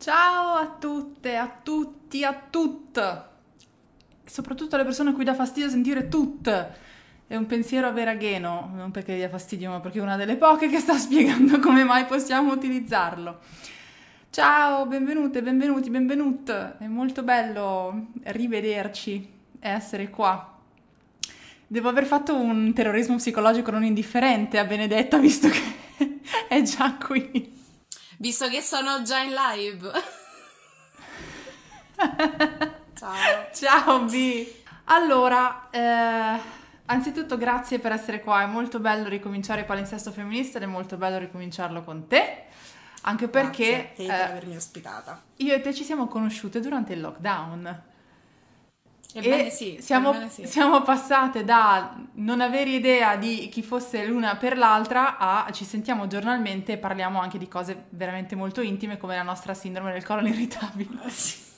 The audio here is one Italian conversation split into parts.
Ciao a tutte, a tutti, a tutte. Soprattutto alle persone a cui dà fastidio sentire tut. È un pensiero veragheno, non perché dia fastidio, ma perché è una delle poche che sta spiegando come mai possiamo utilizzarlo. Ciao, benvenute, benvenuti, benvenute. È molto bello rivederci e essere qua. Devo aver fatto un terrorismo psicologico non indifferente a Benedetta, visto che è già qui. Visto che sono già in live. Ciao. Ciao B. Allora, eh, anzitutto grazie per essere qua, è molto bello ricominciare il palinsesto femminista ed è molto bello ricominciarlo con te. Anche perché grazie te per eh, avermi ospitata. Io e te ci siamo conosciute durante il lockdown. Ebbene sì, siamo, ebbene sì. siamo, passate da non avere idea di chi fosse l'una per l'altra a ci sentiamo giornalmente e parliamo anche di cose veramente molto intime come la nostra sindrome del colon irritabile.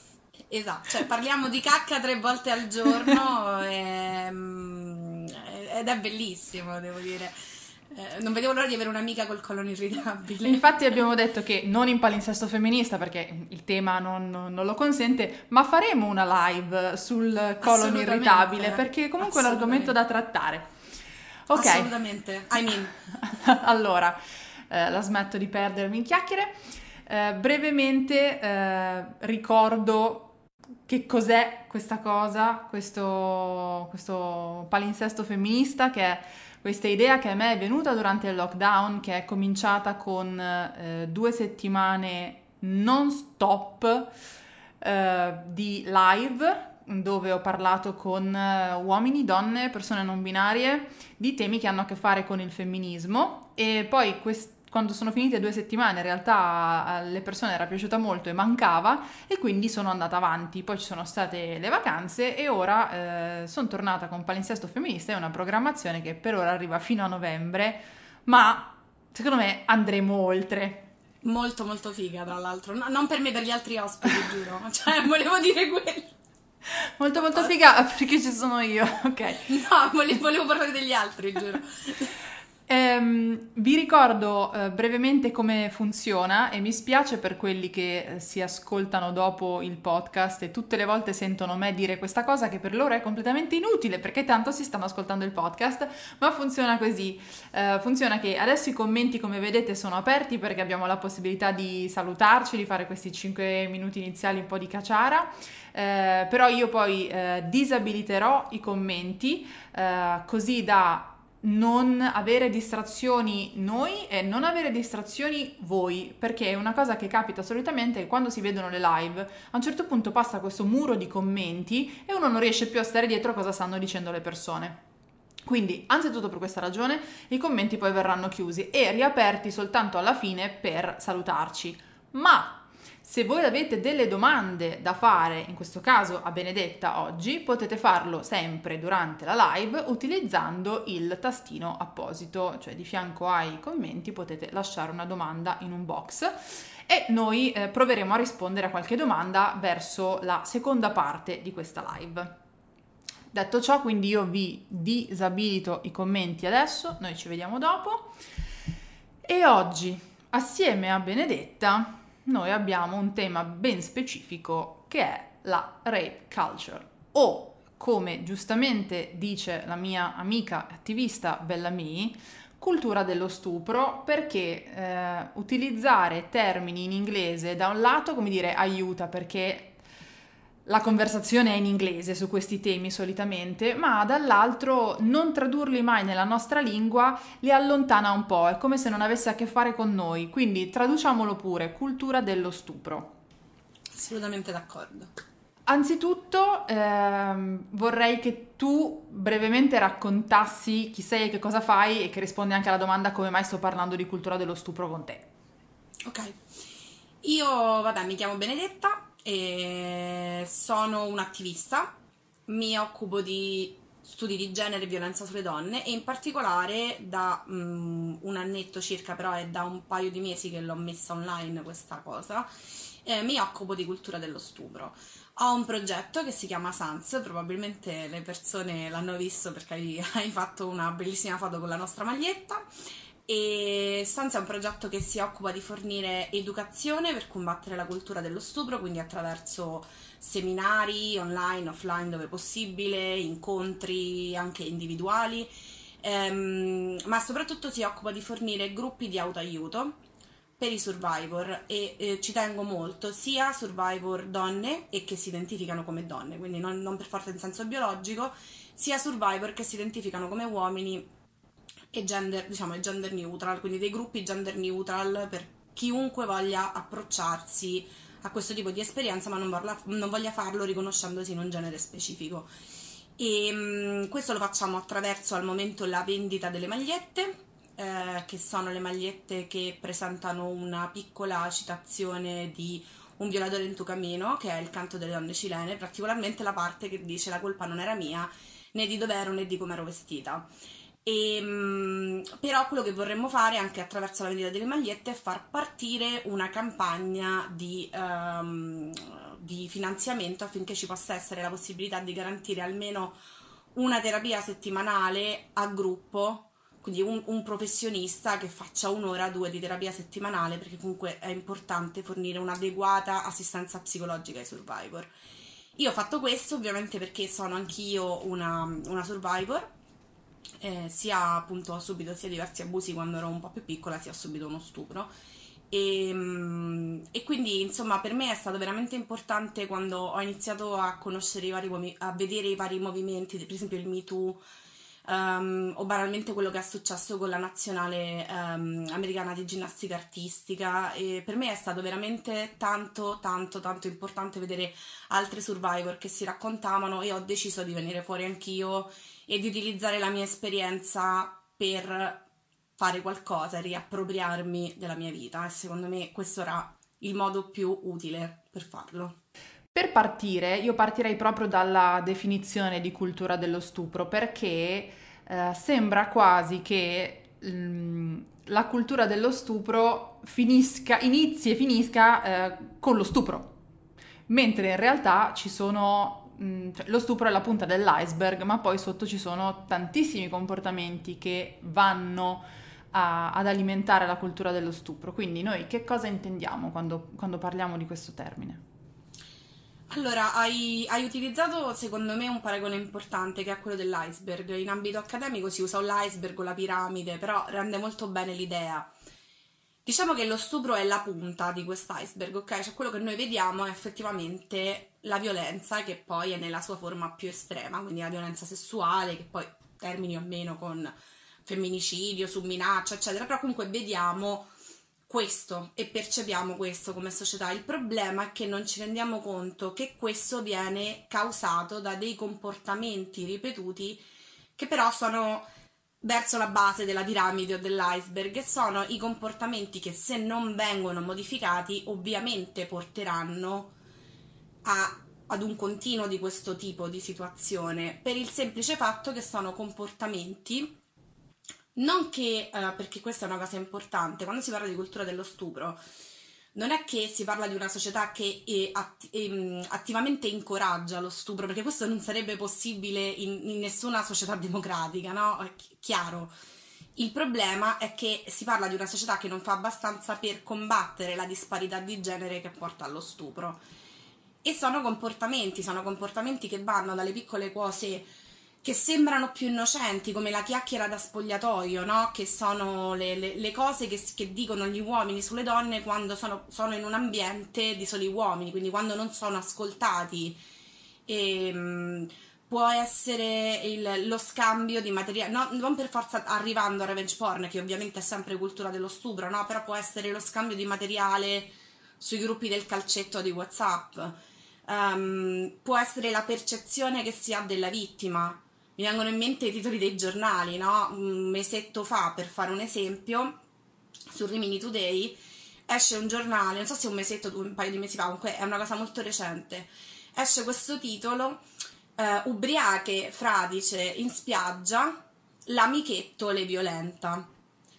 Esatto, cioè parliamo di cacca tre volte al giorno e, mm, ed è bellissimo, devo dire. Eh, non vedevo l'ora di avere un'amica col colon irritabile. Infatti abbiamo detto che non in palinsesto femminista perché il tema non, non lo consente, ma faremo una live sul colon irritabile perché comunque è un argomento da trattare. Ok. Assolutamente. I mean. allora, eh, la smetto di perdermi in chiacchiere. Eh, brevemente eh, ricordo che cos'è questa cosa, questo, questo palinsesto femminista che è questa idea che a me è venuta durante il lockdown, che è cominciata con eh, due settimane non stop eh, di live dove ho parlato con uh, uomini, donne, persone non binarie di temi che hanno a che fare con il femminismo. E poi quest- quando sono finite due settimane in realtà alle persone era piaciuta molto e mancava e quindi sono andata avanti. Poi ci sono state le vacanze e ora eh, sono tornata con Palinsesto Femminista, è una programmazione che per ora arriva fino a novembre, ma secondo me andremo oltre. Molto molto figa tra l'altro, no, non per me, per gli altri ospiti, giuro, cioè volevo dire quello. Molto molto figa perché ci sono io, ok. No, volevo, volevo parlare degli altri, giuro. Ehm, vi ricordo eh, brevemente come funziona e mi spiace per quelli che eh, si ascoltano dopo il podcast e tutte le volte sentono me dire questa cosa che per loro è completamente inutile perché tanto si stanno ascoltando il podcast, ma funziona così. Eh, funziona che adesso i commenti come vedete sono aperti perché abbiamo la possibilità di salutarci, di fare questi 5 minuti iniziali un po' di cacciara. Eh, però io poi eh, disabiliterò i commenti così da non avere distrazioni noi e non avere distrazioni voi, perché è una cosa che capita solitamente quando si vedono le live, a un certo punto passa questo muro di commenti e uno non riesce più a stare dietro a cosa stanno dicendo le persone. Quindi, anzitutto per questa ragione, i commenti poi verranno chiusi e riaperti soltanto alla fine per salutarci. Ma se voi avete delle domande da fare, in questo caso a Benedetta oggi, potete farlo sempre durante la live utilizzando il tastino apposito, cioè di fianco ai commenti potete lasciare una domanda in un box e noi eh, proveremo a rispondere a qualche domanda verso la seconda parte di questa live. Detto ciò, quindi io vi disabilito i commenti adesso, noi ci vediamo dopo e oggi assieme a Benedetta noi abbiamo un tema ben specifico che è la rape culture. O come giustamente dice la mia amica attivista Bellamy, cultura dello stupro perché eh, utilizzare termini in inglese da un lato come dire aiuta perché la conversazione è in inglese su questi temi solitamente, ma dall'altro non tradurli mai nella nostra lingua li allontana un po', è come se non avesse a che fare con noi, quindi traduciamolo pure, cultura dello stupro. Assolutamente d'accordo. Anzitutto ehm, vorrei che tu brevemente raccontassi chi sei e che cosa fai e che rispondi anche alla domanda come mai sto parlando di cultura dello stupro con te. Ok, io vabbè mi chiamo Benedetta, e sono un'attivista, mi occupo di studi di genere e violenza sulle donne e in particolare da um, un annetto circa, però è da un paio di mesi che l'ho messa online questa cosa, eh, mi occupo di cultura dello stupro. Ho un progetto che si chiama Sans, probabilmente le persone l'hanno visto perché hai, hai fatto una bellissima foto con la nostra maglietta e Stanza è un progetto che si occupa di fornire educazione per combattere la cultura dello stupro, quindi attraverso seminari online, offline dove possibile, incontri anche individuali, ehm, ma soprattutto si occupa di fornire gruppi di autoaiuto per i survivor e eh, ci tengo molto sia survivor donne e che si identificano come donne, quindi non, non per forza in senso biologico, sia survivor che si identificano come uomini e gender, diciamo, gender neutral, quindi dei gruppi gender neutral per chiunque voglia approcciarsi a questo tipo di esperienza ma non voglia, non voglia farlo riconoscendosi in un genere specifico. E um, questo lo facciamo attraverso al momento la vendita delle magliette eh, che sono le magliette che presentano una piccola citazione di Un violatore in tu cammino, che è il canto delle donne cilene, particolarmente la parte che dice la colpa non era mia, né di dove ero né di come ero vestita. E, ehm, però quello che vorremmo fare anche attraverso la vendita delle magliette è far partire una campagna di, um, di finanziamento affinché ci possa essere la possibilità di garantire almeno una terapia settimanale a gruppo quindi un, un, professionista che faccia un'ora due di terapia settimanale perché comunque è importante fornire un'adeguata assistenza psicologica ai survivor. Io ho fatto questo ovviamente perché sono anch'io una, una survivor, eh, sia appunto ho subito sia diversi abusi quando ero un po' più piccola, sia ho subito uno stupro. E, ehm, e, quindi insomma per me è stato veramente importante quando ho iniziato a conoscere i vari a vedere i vari movimenti, per esempio il Me Too, um, o banalmente quello che è successo con la nazionale um, americana di ginnastica artistica e per me è stato veramente tanto tanto tanto importante vedere altre survivor che si raccontavano e ho deciso di venire fuori anch'io e di utilizzare la mia esperienza per fare qualcosa, riappropriarmi della mia vita e secondo me questo era il modo più utile per farlo. Per partire, io partirei proprio dalla definizione di cultura dello stupro, perché eh, sembra quasi che mm, la cultura dello stupro finisca, inizi e finisca eh, con lo stupro, mentre in realtà ci sono mm, cioè, lo stupro è la punta dell'iceberg, ma poi sotto ci sono tantissimi comportamenti che vanno a, ad alimentare la cultura dello stupro. Quindi noi che cosa intendiamo quando, quando parliamo di questo termine? Allora, hai, hai, utilizzato secondo me un paragone importante che è quello dell'iceberg. In ambito accademico si usa l'iceberg o la piramide, però rende molto bene l'idea. Diciamo che lo stupro è la punta di quest'iceberg, ok? Cioè quello che noi vediamo è effettivamente la violenza che poi è nella sua forma più estrema, quindi la violenza sessuale, che poi termini o meno con femminicidio, su minaccia, eccetera, però comunque vediamo questo e percepiamo questo come società. Il problema è che non ci rendiamo conto che questo viene causato da dei comportamenti ripetuti che però sono verso la base della piramide o dell'iceberg e sono i comportamenti che se non vengono modificati ovviamente porteranno a, ad un continuo di questo tipo di situazione per il semplice fatto che sono comportamenti non che, uh, perché questa è una cosa importante, quando si parla di cultura dello stupro, non è che si parla di una società che è atti- um, attivamente incoraggia lo stupro, perché questo non sarebbe possibile in, in nessuna società democratica, no? È chiaro. Il problema è che si parla di una società che non fa abbastanza per combattere la disparità di genere che porta allo stupro. E sono comportamenti, sono comportamenti che vanno dalle piccole cose che sembrano più innocenti, come la chiacchiera da spogliatoio, no? che sono le, le, le cose che, che, dicono gli uomini sulle donne quando sono, sono, in un ambiente di soli uomini, quindi quando non sono ascoltati. E, um, può essere il, lo scambio di materiale, no, non per forza arrivando a revenge porn, che ovviamente è sempre cultura dello stupro, no? però può essere lo scambio di materiale sui gruppi del calcetto di WhatsApp. Um, può essere la percezione che si ha della vittima, mi vengono in mente i titoli dei giornali, no? Un mesetto fa, per fare un esempio, su Rimini Today esce un giornale, non so se un mesetto un paio di mesi fa, comunque è una cosa molto recente, esce questo titolo, eh, ubriache, fradice, in spiaggia, l'amichetto le violenta.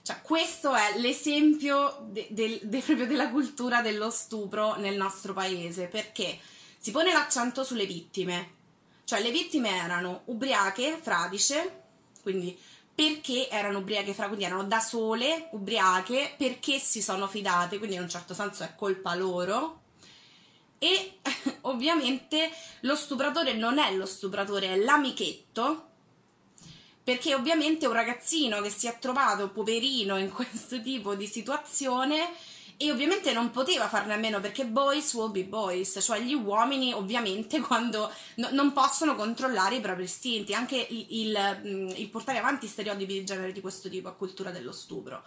Cioè, questo è l'esempio de- de- de- proprio della cultura dello stupro nel nostro paese, perché si pone l'accento sulle vittime, cioè le vittime erano ubriache, fradice, quindi perché erano ubriache fra, quindi erano da sole, ubriache, perché si sono fidate, quindi in un certo senso è colpa loro. E ovviamente lo stupratore non è lo stupratore, è l'amichetto, perché ovviamente un ragazzino che si è trovato poverino in questo tipo di situazione e ovviamente non poteva farne a meno perché boys will be boys, cioè gli uomini ovviamente quando no, non possono controllare i propri istinti, anche il, il, mm, il portare avanti stereotipi di genere di questo tipo a cultura dello stupro.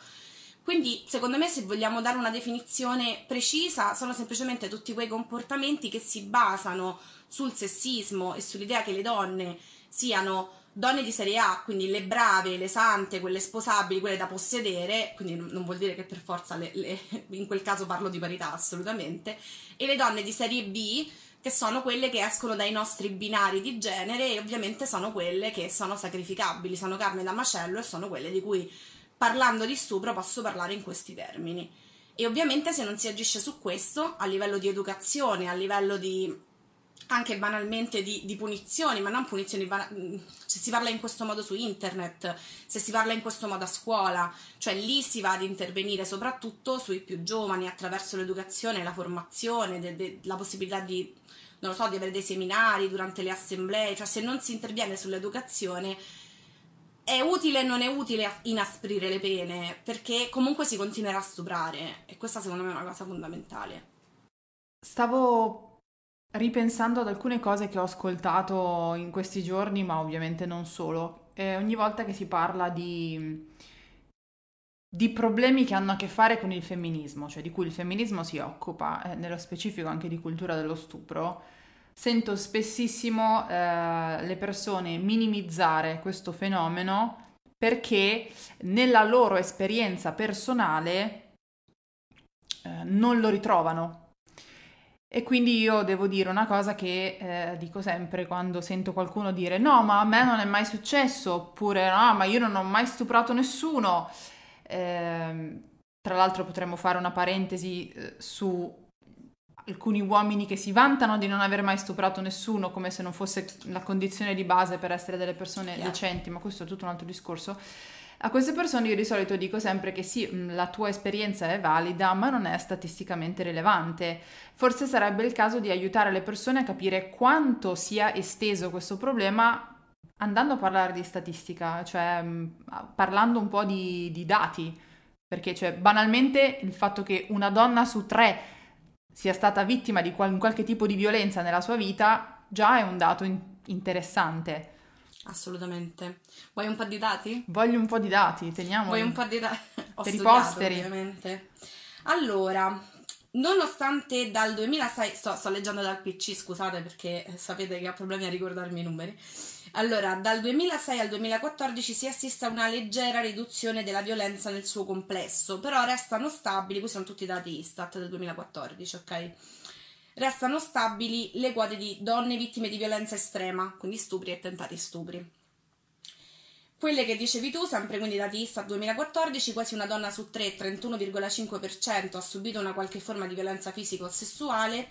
Quindi, secondo me, se vogliamo dare una definizione precisa, sono semplicemente tutti quei comportamenti che si basano sul sessismo e sull'idea che le donne siano donne di serie A, quindi le brave, le sante, quelle sposabili, quelle da possedere, quindi non vuol dire che per forza le, le, in quel caso parlo di parità assolutamente, e le donne di serie B che sono quelle che escono dai nostri binari di genere e ovviamente sono quelle che sono sacrificabili, sono carne da macello e sono quelle di cui parlando di stupro posso parlare in questi termini. E ovviamente se non si agisce su questo, a livello di educazione, a livello di anche banalmente di, di, punizioni, ma non punizioni, se si parla in questo modo su internet, se si parla in questo modo a scuola, cioè lì si va ad intervenire soprattutto sui più giovani attraverso l'educazione, la formazione, de, de, la possibilità di, so, di avere dei seminari durante le assemblee, cioè se non si interviene sull'educazione è utile o non è utile inasprire le pene, perché comunque si continuerà a stuprare e questa secondo me è una cosa fondamentale. Stavo Ripensando ad alcune cose che ho ascoltato in questi giorni, ma ovviamente non solo, eh, ogni volta che si parla di, di, problemi che hanno a che fare con il femminismo, cioè di cui il femminismo si occupa, eh, nello specifico anche di cultura dello stupro, sento spessissimo eh, le persone minimizzare questo fenomeno perché nella loro esperienza personale eh, non lo ritrovano e quindi io devo dire una cosa che eh, dico sempre quando sento qualcuno dire no, ma a me non è mai successo, oppure no, ma io non ho mai stuprato nessuno. Eh, tra l'altro potremmo fare una parentesi eh, su alcuni uomini che si vantano di non aver mai stuprato nessuno, come se non fosse la condizione di base per essere delle persone yeah. decenti, ma questo è tutto un altro discorso. A queste persone io di solito dico sempre che sì, mm, la tua esperienza è valida, ma non è statisticamente rilevante. Forse sarebbe il caso di aiutare le persone a capire quanto sia esteso questo problema andando a parlare di statistica, cioè mm, parlando un po' di, di dati. Perché cioè, banalmente il fatto che una donna su tre sia stata vittima di qual- qualche tipo di violenza nella sua vita già è un dato in- interessante. Assolutamente. Vuoi un po' di dati? Voglio un po' di dati, teniamo. Vuoi un po' di dati? per i posteri. Ovviamente. Allora, nonostante dal 2006, sto, sto, leggendo dal PC, scusate perché sapete che ho problemi a ricordarmi i numeri. Allora, dal 2006 al 2014 si assiste a una leggera riduzione della violenza nel suo complesso, però restano stabili, questi sono tutti i dati Istat del 2014, ok? Restano stabili le quote di donne vittime di violenza estrema, quindi stupri e tentati stupri. Quelle che dicevi tu, sempre quindi dati Istat 2014, quasi una donna su tre, 31,5% ha subito una qualche forma di violenza fisica o sessuale,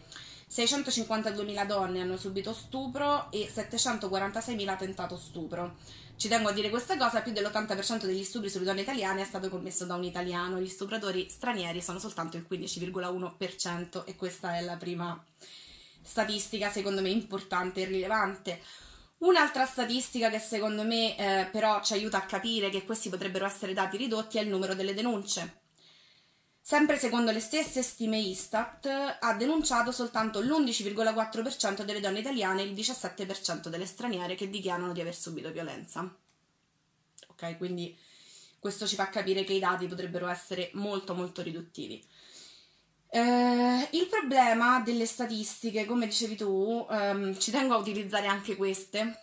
652.000 donne hanno subito stupro e 746.000 tentato stupro. Ci tengo a dire questa cosa, più dell'80% degli stupri sulle donne italiane è stato commesso da un italiano, gli stupratori stranieri sono soltanto il 15,1% e questa è la prima statistica secondo me importante e rilevante. Un'altra statistica che secondo me eh, però ci aiuta a capire che questi potrebbero essere dati ridotti è il numero delle denunce. Sempre secondo le stesse stime Istat, ha denunciato soltanto l'11,4% delle donne italiane e il 17% delle straniere che dichiarano di aver subito violenza. Ok, quindi questo ci fa capire che i dati potrebbero essere molto molto riduttivi. Eh, il problema delle statistiche, come dicevi tu, ehm, ci tengo a utilizzare anche queste,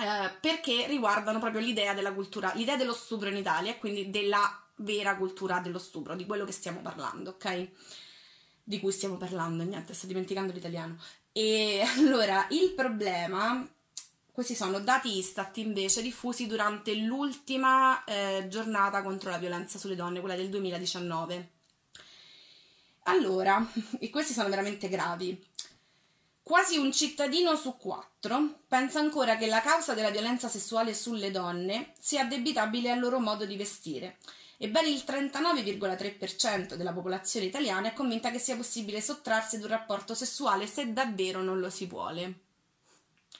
eh, perché riguardano proprio l'idea della cultura, l'idea dello stupro in Italia, quindi della vera cultura dello stupro, di quello che stiamo parlando, ok? Di cui stiamo parlando, niente, sto dimenticando l'italiano. E allora, il problema, questi sono dati Istat invece diffusi durante l'ultima eh, giornata contro la violenza sulle donne, quella del 2019. Allora, e questi sono veramente gravi. Quasi un cittadino su quattro pensa ancora che la causa della violenza sessuale sulle donne sia addebitabile al loro modo di vestire e ben il 39,3% della popolazione italiana è convinta che sia possibile sottrarsi ad un rapporto sessuale se davvero non lo si vuole.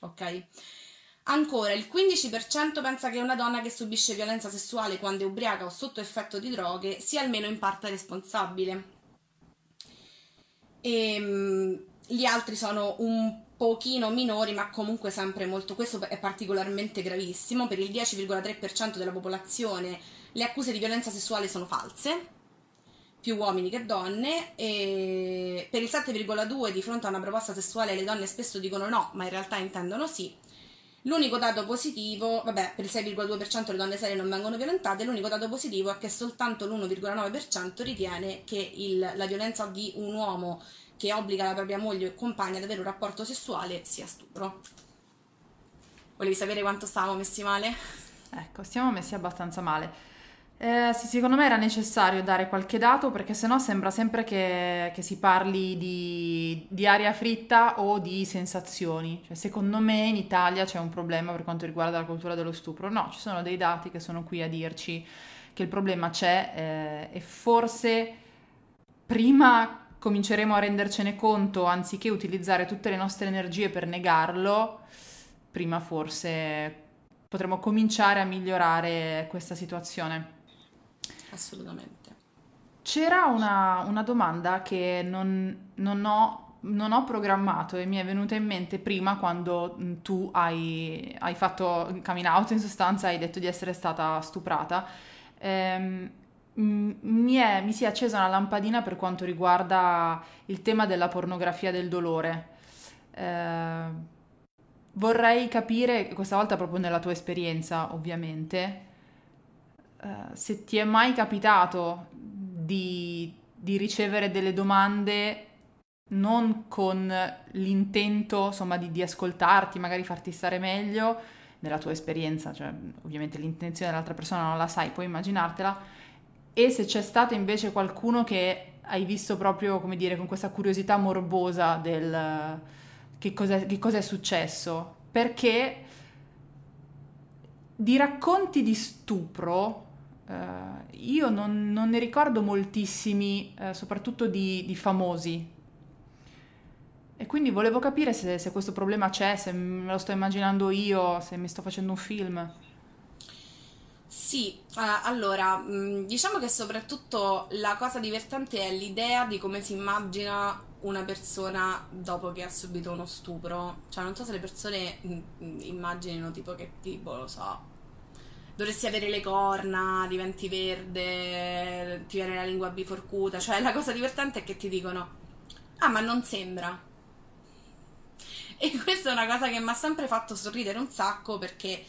Ok? Ancora, il 15% pensa che una donna che subisce violenza sessuale quando è ubriaca o sotto effetto di droghe sia almeno in parte responsabile. E, ehm, gli altri sono un pochino minori, ma comunque sempre molto. Questo è particolarmente gravissimo. Per il 10,3% della popolazione le accuse di violenza sessuale sono false, più uomini che donne, e per il 7,2% di fronte a una proposta sessuale le donne spesso dicono no, ma in realtà intendono sì. L'unico dato positivo, vabbè, per il 6,2% le donne serie non vengono violentate, l'unico dato positivo è che soltanto l'1,9% ritiene che il, la violenza di un uomo che obbliga la propria moglie o compagna ad avere un rapporto sessuale sia stupro. Volevi sapere quanto stavamo messi male? Ecco, stiamo messi abbastanza male. Eh, sì, secondo me era necessario dare qualche dato perché sennò sembra sempre che, che si parli di, di, aria fritta o di sensazioni. Cioè, secondo me in Italia c'è un problema per quanto riguarda la cultura dello stupro. No, ci sono dei dati che sono qui a dirci che il problema c'è eh, e forse prima cominceremo a rendercene conto anziché utilizzare tutte le nostre energie per negarlo, prima forse potremo cominciare a migliorare questa situazione. Assolutamente. C'era una, una domanda che non, non, ho, non, ho, programmato e mi è venuta in mente prima quando mm, tu hai, hai fatto coming out, in sostanza hai detto di essere stata stuprata. Ehm, mi, è, mi si è accesa una lampadina per quanto riguarda il tema della pornografia del dolore. Eh, vorrei capire, questa volta proprio nella tua esperienza, ovviamente, eh, se ti è mai capitato di, di, ricevere delle domande non con l'intento, insomma, di, di ascoltarti, magari farti stare meglio, nella tua esperienza, cioè ovviamente l'intenzione dell'altra persona non la sai, puoi immaginartela, e se c'è stato invece qualcuno che hai visto proprio, come dire, con questa curiosità morbosa del che cosa è successo. Perché di racconti di stupro eh, io non, non, ne ricordo moltissimi, eh, soprattutto di, di, famosi. E quindi volevo capire se, se questo problema c'è, se me lo sto immaginando io, se mi sto facendo un film. Sì, uh, allora, mm, diciamo che soprattutto la cosa divertente è l'idea di come si immagina una persona dopo che ha subito uno stupro. Cioè, non so se le persone mm, mm, immaginino tipo che tipo, lo so, dovresti avere le corna, diventi verde, ti viene la lingua biforcuta. Cioè, la cosa divertente è che ti dicono, ah, ma non sembra. E questa è una cosa che mi ha sempre fatto sorridere un sacco perché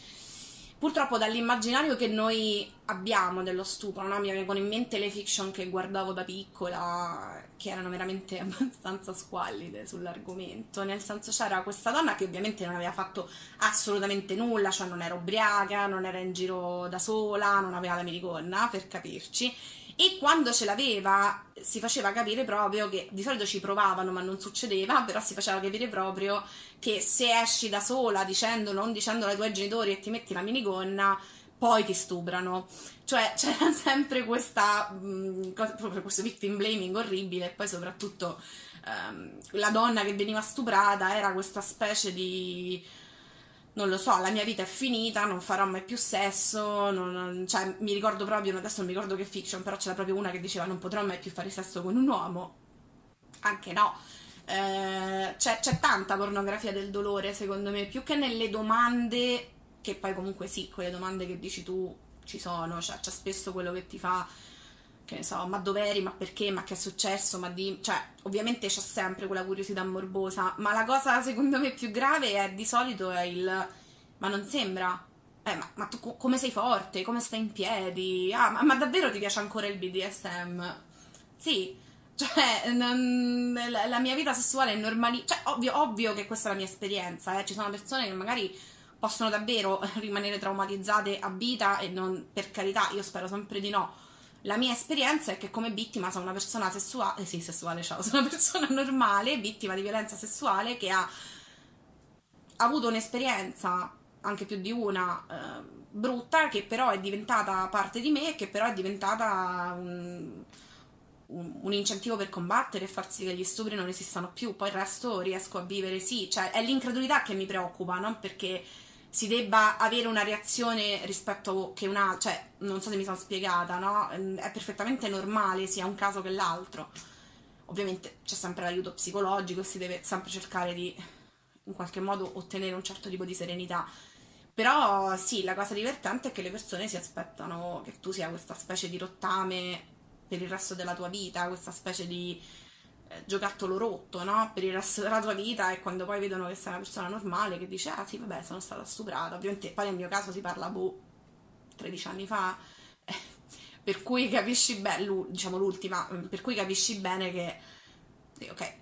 purtroppo dall'immaginario che noi abbiamo dello stupro, no? mi vengono in mente le fiction che guardavo da piccola, che erano veramente abbastanza squallide sull'argomento, nel senso c'era questa donna che ovviamente non aveva fatto assolutamente nulla, cioè non era ubriaca, non era in giro da sola, non aveva la miriconna, per capirci, e quando ce l'aveva si faceva capire proprio che di solito ci provavano ma non succedeva, però si faceva capire proprio che se esci da sola dicendo, non dicendolo ai tuoi genitori e ti metti la minigonna, poi ti stuprano. Cioè c'era sempre questa, mh, cosa, proprio questo victim blaming orribile e poi soprattutto um, la donna che veniva stuprata era questa specie di non lo so, la mia vita è finita, non farò mai più sesso, non, non, cioè mi ricordo proprio, adesso non mi ricordo che fiction, però c'era proprio una che diceva non potrò mai più fare sesso con un uomo, anche no. Eh, c'è, c'è tanta pornografia del dolore, secondo me, più che nelle domande, che poi comunque sì, quelle domande che dici tu ci sono, cioè c'è spesso quello che ti fa che ne so, ma dov'eri, ma perché, ma che è successo, ma di... cioè, ovviamente c'è sempre quella curiosità morbosa, ma la cosa secondo me più grave è di solito è il... ma non sembra, eh, ma, ma tu come sei forte, come stai in piedi, ah, ma, ma davvero ti piace ancora il BDSM? Sì, cioè, non, la, la, mia vita sessuale è normale, cioè, ovvio, ovvio che questa è la mia esperienza, eh. ci sono persone che magari possono davvero rimanere traumatizzate a vita e non, per carità, io spero sempre di no, La mia esperienza è che come vittima sono una persona sessuale, eh sì, sessuale, ciao, sono una persona normale, vittima di violenza sessuale che ha avuto un'esperienza, anche più di una, eh, brutta, che però è diventata parte di me e che però è diventata un, un, un, incentivo per combattere e far sì che gli stupri non esistano più. Poi il resto riesco a vivere, sì, cioè è l'incredulità che mi preoccupa, non perché si debba avere una reazione rispetto che una, cioè non so se mi sono spiegata, no? È perfettamente normale sia un caso che l'altro. Ovviamente c'è sempre l'aiuto psicologico e si deve sempre cercare di in qualche modo ottenere un certo tipo di serenità. Però sì, la cosa divertente è che le persone si aspettano che tu sia questa specie di rottame per il resto della tua vita, questa specie di giocattolo rotto, no? Per il resto della tua vita e quando poi vedono che sei una persona normale che dice ah sì vabbè sono stata stuprata, ovviamente poi nel mio caso si parla boh 13 anni fa, eh, per cui capisci bene, diciamo l'ultima, per cui capisci bene che ok,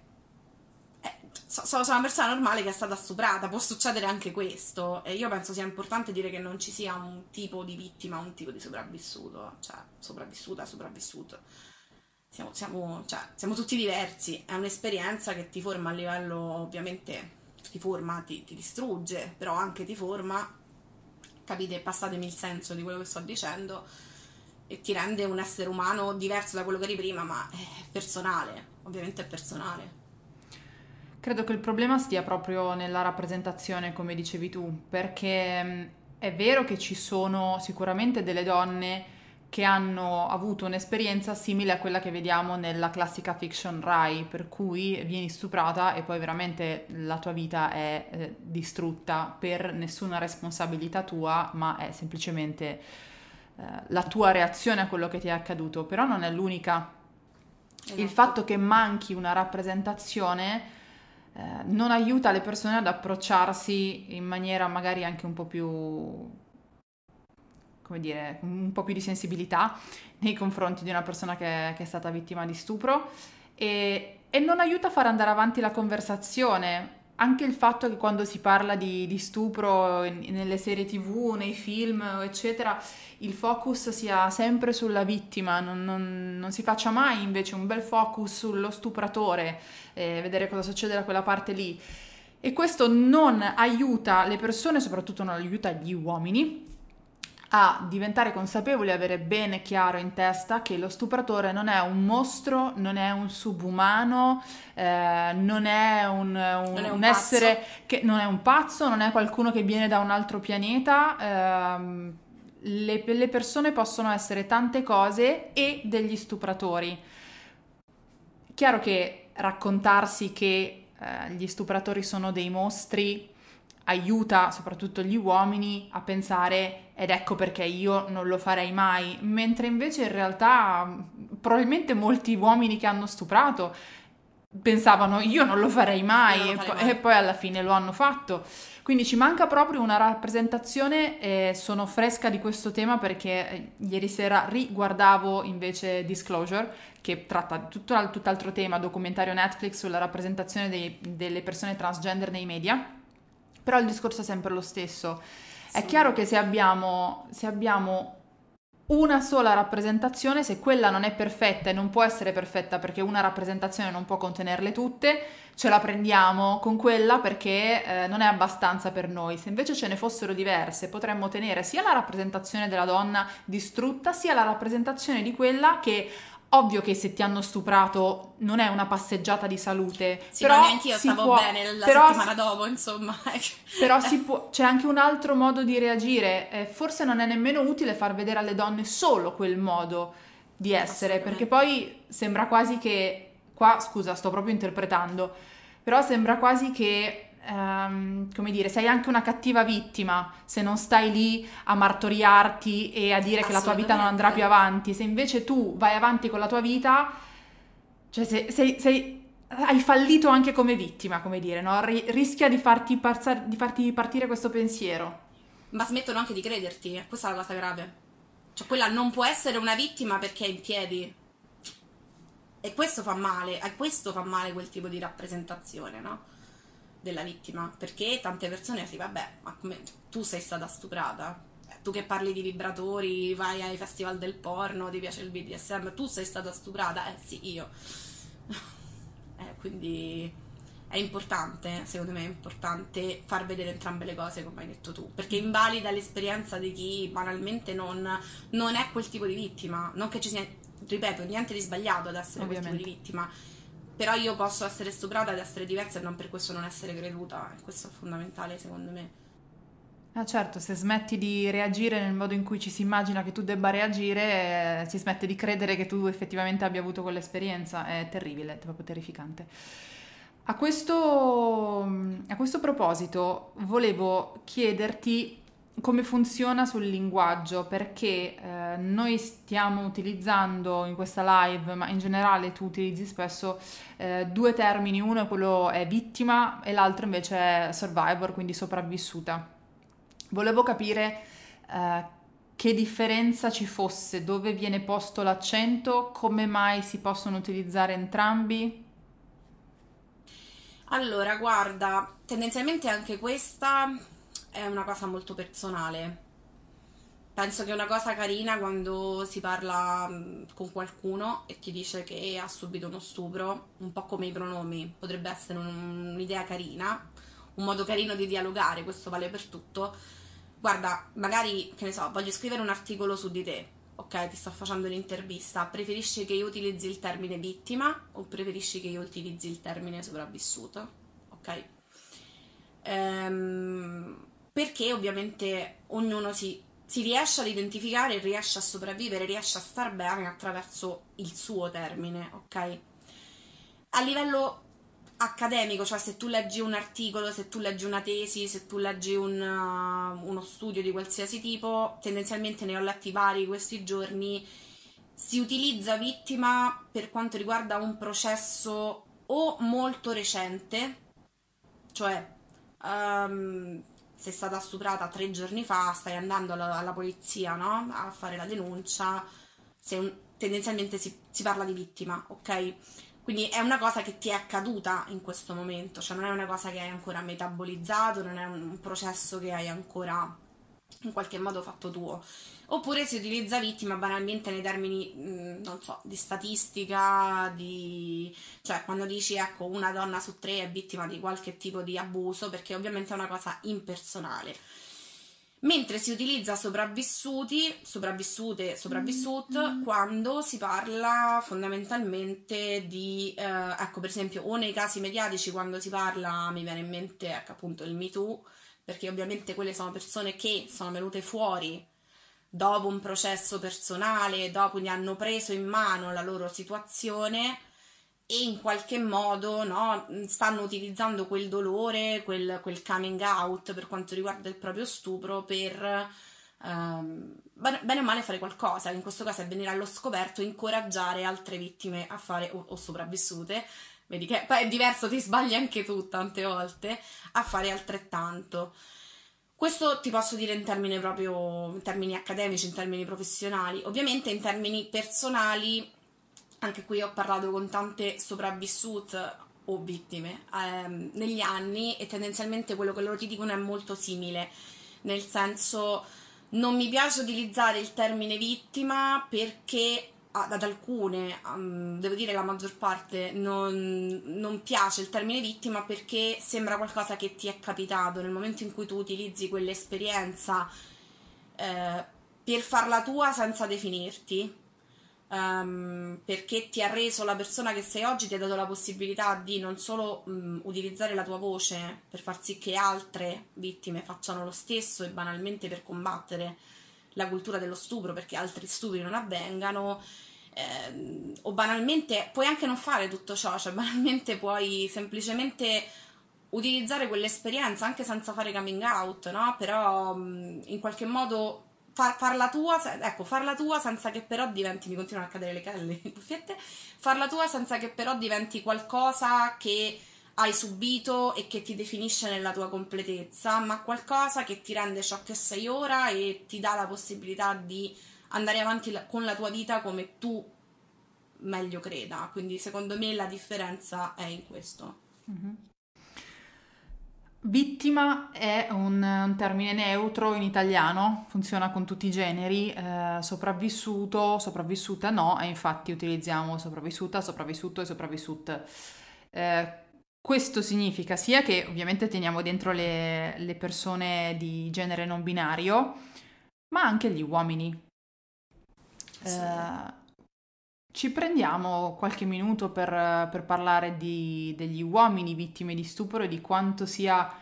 sono una persona normale che è stata stuprata, può succedere anche questo e io penso sia importante dire che non ci sia un tipo di vittima, un tipo di sopravvissuto, cioè sopravvissuta, sopravvissuto. Siamo, siamo, cioè, siamo tutti diversi, è un'esperienza che ti forma a livello, ovviamente, ti forma, ti, ti distrugge, però anche ti forma, capite, passatemi il senso di quello che sto dicendo, e ti rende un essere umano diverso da quello che eri prima, ma è personale, ovviamente è personale. Credo che il problema stia proprio nella rappresentazione, come dicevi tu, perché è vero che ci sono sicuramente delle donne che hanno avuto un'esperienza simile a quella che vediamo nella classica fiction Rai, per cui vieni stuprata e poi veramente la tua vita è eh, distrutta per nessuna responsabilità tua, ma è semplicemente eh, la tua reazione a quello che ti è accaduto. Però non è l'unica. Esatto. Il fatto che manchi una rappresentazione eh, non aiuta le persone ad approcciarsi in maniera magari anche un po' più come dire, un po' più di sensibilità nei confronti di una persona che, che è stata vittima di stupro e, e, non aiuta a far andare avanti la conversazione. Anche il fatto che quando si parla di, di stupro in, nelle serie tv, nei film, eccetera, il focus sia sempre sulla vittima, non, non, non si faccia mai invece un bel focus sullo stupratore, eh, vedere cosa succede da quella parte lì. E questo non aiuta le persone, soprattutto non aiuta gli uomini, a diventare consapevoli, avere bene chiaro in testa che lo stupratore non è un mostro, non è un subumano, eh, non è un, un, non è un, un essere che non è un pazzo, non è qualcuno che viene da un altro pianeta. Eh, le, le persone possono essere tante cose e degli stupratori. Chiaro che raccontarsi che eh, gli stupratori sono dei mostri aiuta soprattutto gli uomini a pensare ed ecco perché io non lo farei mai, mentre invece in realtà probabilmente molti uomini che hanno stuprato pensavano io non lo farei mai, lo farei e, mai. e, poi alla fine lo hanno fatto. Quindi ci manca proprio una rappresentazione e sono fresca di questo tema perché eh, ieri sera riguardavo invece Disclosure che tratta tutt'altro tema, documentario Netflix sulla rappresentazione dei, delle persone transgender nei media, però il discorso è sempre lo stesso. Sì. È chiaro che se abbiamo, se abbiamo una sola rappresentazione, se quella non è perfetta e non può essere perfetta perché una rappresentazione non può contenerle tutte, ce la prendiamo con quella perché eh, non è abbastanza per noi. Se invece ce ne fossero diverse, potremmo tenere sia la rappresentazione della donna distrutta, sia la rappresentazione di quella che Ovvio che se ti hanno stuprato non è una passeggiata di salute. Sì, però ma neanche io stavo può, bene la settimana dopo, insomma. però può, c'è anche un altro modo di reagire. Eh, forse non è nemmeno utile far vedere alle donne solo quel modo di essere, perché poi sembra quasi che... Qua, scusa, sto proprio interpretando, però sembra quasi che Um, come dire, sei anche una cattiva vittima se non stai lì a martoriarti e a dire che la tua vita non andrà più avanti. Se invece tu vai avanti con la tua vita, cioè sei, sei, sei hai fallito anche come vittima, come dire, no? rischia di farti, parzar, di farti partire questo pensiero. Ma smettono anche di crederti, questa è la cosa grave. Cioè, quella non può essere una vittima perché è in piedi. E questo fa male, a questo fa male quel tipo di rappresentazione, no? Della vittima, perché tante persone si vabbè, ma come tu sei stata stuprata? Eh, tu che parli di vibratori, vai ai festival del porno, ti piace il BDSM, tu sei stata stuprata? Eh sì, io. eh, quindi è importante, secondo me è importante far vedere entrambe le cose, come hai detto tu, perché invalida l'esperienza di chi banalmente non, non è quel tipo di vittima, non che ci sia, ripeto, niente di sbagliato ad essere Ovviamente. quel tipo di vittima, però io posso essere stuprata ed essere diversa e non per questo non essere creduta, questo è fondamentale secondo me. Ah certo, se smetti di reagire nel modo in cui ci si immagina che tu debba reagire, eh, si smette di credere che tu effettivamente abbia avuto quell'esperienza, è terribile, è proprio terrificante. A questo, a questo proposito volevo chiederti come funziona sul linguaggio, perché eh, noi stiamo utilizzando in questa live, ma in generale tu utilizzi spesso eh, due termini, uno è quello è vittima e l'altro invece è survivor, quindi sopravvissuta. Volevo capire eh, che differenza ci fosse, dove viene posto l'accento, come mai si possono utilizzare entrambi. Allora, guarda, tendenzialmente anche questa è una cosa molto personale. Penso che è una cosa carina quando si parla mm, con qualcuno e ti dice che ha subito uno stupro, un po' come i pronomi, potrebbe essere un'idea carina, un modo carino di dialogare, questo vale per tutto. Guarda, magari, che ne so, voglio scrivere un articolo su di te, ok, ti sto facendo un'intervista, preferisci che io utilizzi il termine vittima o preferisci che io utilizzi il termine sopravvissuto? Ok? Ehm, perché ovviamente ognuno si, si riesce ad identificare, riesce a sopravvivere, riesce a star bene attraverso il suo termine, ok? A livello accademico, cioè se tu leggi un articolo, se tu leggi una tesi, se tu leggi un, uh, uno studio di qualsiasi tipo, tendenzialmente ne ho letti vari questi giorni, si utilizza vittima per quanto riguarda un processo o molto recente, cioè um, sei stata stuprata tre giorni fa, stai andando alla, alla polizia no? a fare la denuncia, un, tendenzialmente si, si, parla di vittima, ok? Quindi è una cosa che ti è accaduta in questo momento, cioè non è una cosa che hai ancora metabolizzato, non è un processo che hai ancora in qualche modo fatto tuo. Oppure si utilizza vittima banalmente nei termini, mm, non so, di statistica, di... cioè quando dici ecco una donna su tre è vittima di qualche tipo di abuso, perché ovviamente è una cosa impersonale. Mentre si utilizza sopravvissuti, sopravvissute, sopravvissut mm-hmm. quando si parla fondamentalmente di, eh, ecco per esempio, o nei casi mediatici quando si parla, mi viene in mente ecco appunto il Me Too, perché ovviamente quelle sono persone che sono venute fuori dopo un processo personale, dopo ne hanno preso in mano la loro situazione e in qualche modo no, stanno utilizzando quel dolore, quel, quel, coming out per quanto riguarda il proprio stupro per um, bene o male fare qualcosa, in questo caso è venire allo scoperto, incoraggiare altre vittime a fare o, o sopravvissute vedi che poi è diverso, ti sbagli anche tu tante volte, a fare altrettanto. Questo ti posso dire in termini proprio, in termini accademici, in termini professionali. Ovviamente in termini personali, anche qui ho parlato con tante sopravvissute o vittime ehm, negli anni e tendenzialmente quello che loro ti dicono è molto simile, nel senso non mi piace utilizzare il termine vittima perché ad alcune, um, devo dire la maggior parte, non, non, piace il termine vittima perché sembra qualcosa che ti è capitato nel momento in cui tu utilizzi quell'esperienza eh, per farla tua senza definirti. Um, perché ti ha reso la persona che sei oggi, ti ha dato la possibilità di non solo um, utilizzare la tua voce per far sì che altre vittime facciano lo stesso e banalmente per combattere la cultura dello stupro perché altri stupri non avvengano, eh, o banalmente puoi anche non fare tutto ciò, cioè banalmente puoi semplicemente utilizzare quell'esperienza anche senza fare coming out, no? Però in qualche modo far, farla tua, ecco, farla tua senza che però diventi, mi continuano a cadere le in cuffiette, farla tua senza che però diventi qualcosa che hai subito e che ti definisce nella tua completezza, ma qualcosa che ti rende ciò che sei ora e ti dà la possibilità di andare avanti con la tua vita come tu meglio creda. Quindi secondo me la differenza è in questo. Mm-hmm. Vittima è un, un, termine neutro in italiano, funziona con tutti i generi, eh, sopravvissuto, sopravvissuta no, e infatti utilizziamo sopravvissuta, sopravvissuto e sopravvissut. Eh, questo significa sia che ovviamente teniamo dentro le, le persone di genere non binario, ma anche gli uomini. Sì. Eh, ci prendiamo qualche minuto per, per parlare di, degli uomini vittime di stupro e di quanto sia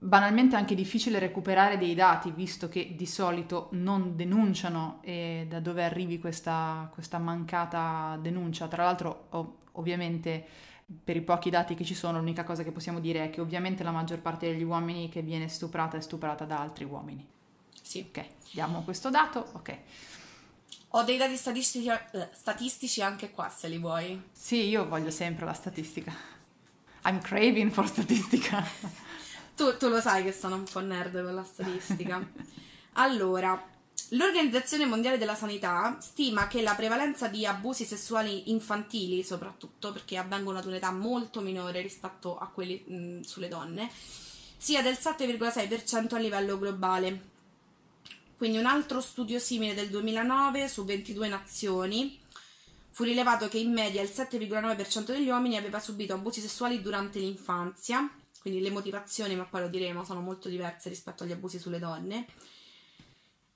banalmente anche difficile recuperare dei dati, visto che di solito non denunciano e da dove arrivi questa, questa mancata denuncia. Tra l'altro, ov- ovviamente, per i pochi dati che ci sono, l'unica cosa che possiamo dire è che ovviamente la maggior parte degli uomini che viene stuprata è stuprata da altri uomini. Sì. Ok, diamo questo dato, ok. Ho dei dati statistici, eh, statistici anche qua, se li vuoi. Sì, io voglio sempre la statistica. I'm craving for statistica. tu, tu lo sai che sono un po' nerd con la statistica. allora, l'Organizzazione Mondiale della Sanità stima che la prevalenza di abusi sessuali infantili, soprattutto perché avvengono ad un'età molto minore rispetto a quelli mh, sulle donne, sia del 7,6% a livello globale quindi un altro studio simile del 2009 su 22 nazioni fu rilevato che in media il 7,9% degli uomini aveva subito abusi sessuali durante l'infanzia, quindi le motivazioni, ma poi lo diremo, sono molto diverse rispetto agli abusi sulle donne.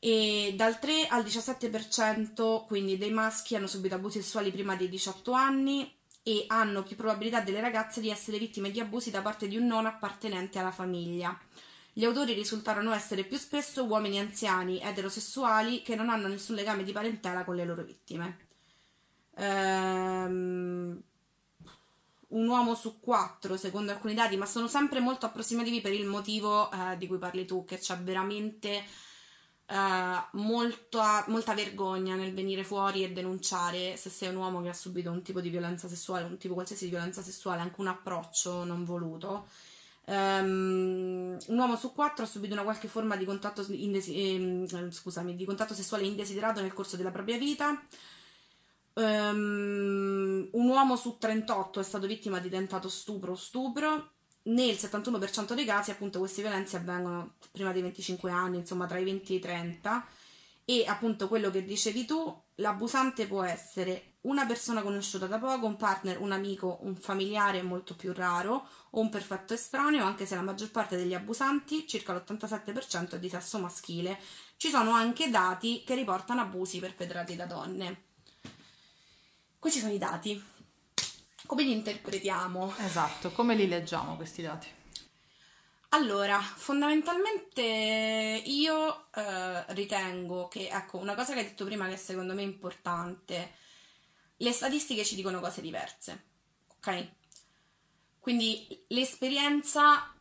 E dal 3 al 17% quindi dei maschi hanno subito abusi sessuali prima dei 18 anni e hanno più probabilità delle ragazze di essere vittime di abusi da parte di un non appartenente alla famiglia. Gli autori risultarono essere più spesso uomini anziani, eterosessuali, che non hanno nessun legame di parentela con le loro vittime. Ehm, un uomo su quattro, secondo alcuni dati, ma sono sempre molto approssimativi per il motivo eh, di cui parli tu, che c'è veramente eh, molta, molta vergogna nel venire fuori e denunciare se sei un uomo che ha subito un tipo di violenza sessuale, un tipo qualsiasi di violenza sessuale, anche un approccio non voluto Um, un uomo su quattro ha subito una qualche forma di contatto, indesi- eh, scusami, di contatto sessuale indesiderato nel corso della propria vita. Um, un uomo su 38 è stato vittima di tentato stupro o stupro. Nel 71% dei casi, appunto, queste violenze avvengono prima dei 25 anni, insomma, tra i 20 e i 30. E appunto quello che dicevi tu, l'abusante può essere una persona conosciuta da poco, un partner, un amico, un familiare molto più raro o un perfetto estraneo, anche se la maggior parte degli abusanti, circa l'87%, è di sesso maschile. Ci sono anche dati che riportano abusi perpetrati da donne. Questi sono i dati. Come li interpretiamo? Esatto, come li leggiamo questi dati? Allora, fondamentalmente io eh, ritengo che, ecco, una cosa che hai detto prima che secondo me è importante, le statistiche ci dicono cose diverse, ok? Quindi l'esperienza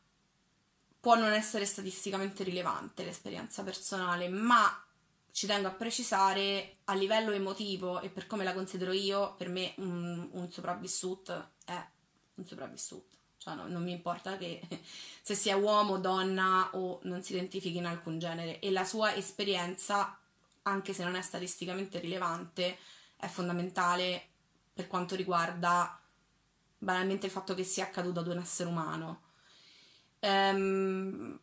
può non essere statisticamente rilevante, l'esperienza personale, ma ci tengo a precisare a livello emotivo e per come la considero io, per me un, un sopravvissuto è un sopravvissuto. Cioè no, non mi importa che se sia uomo, donna o non si identifichi in alcun genere e la sua esperienza, anche se non è statisticamente rilevante, è fondamentale per quanto riguarda banalmente il fatto che sia accaduto ad un essere umano. Ehm,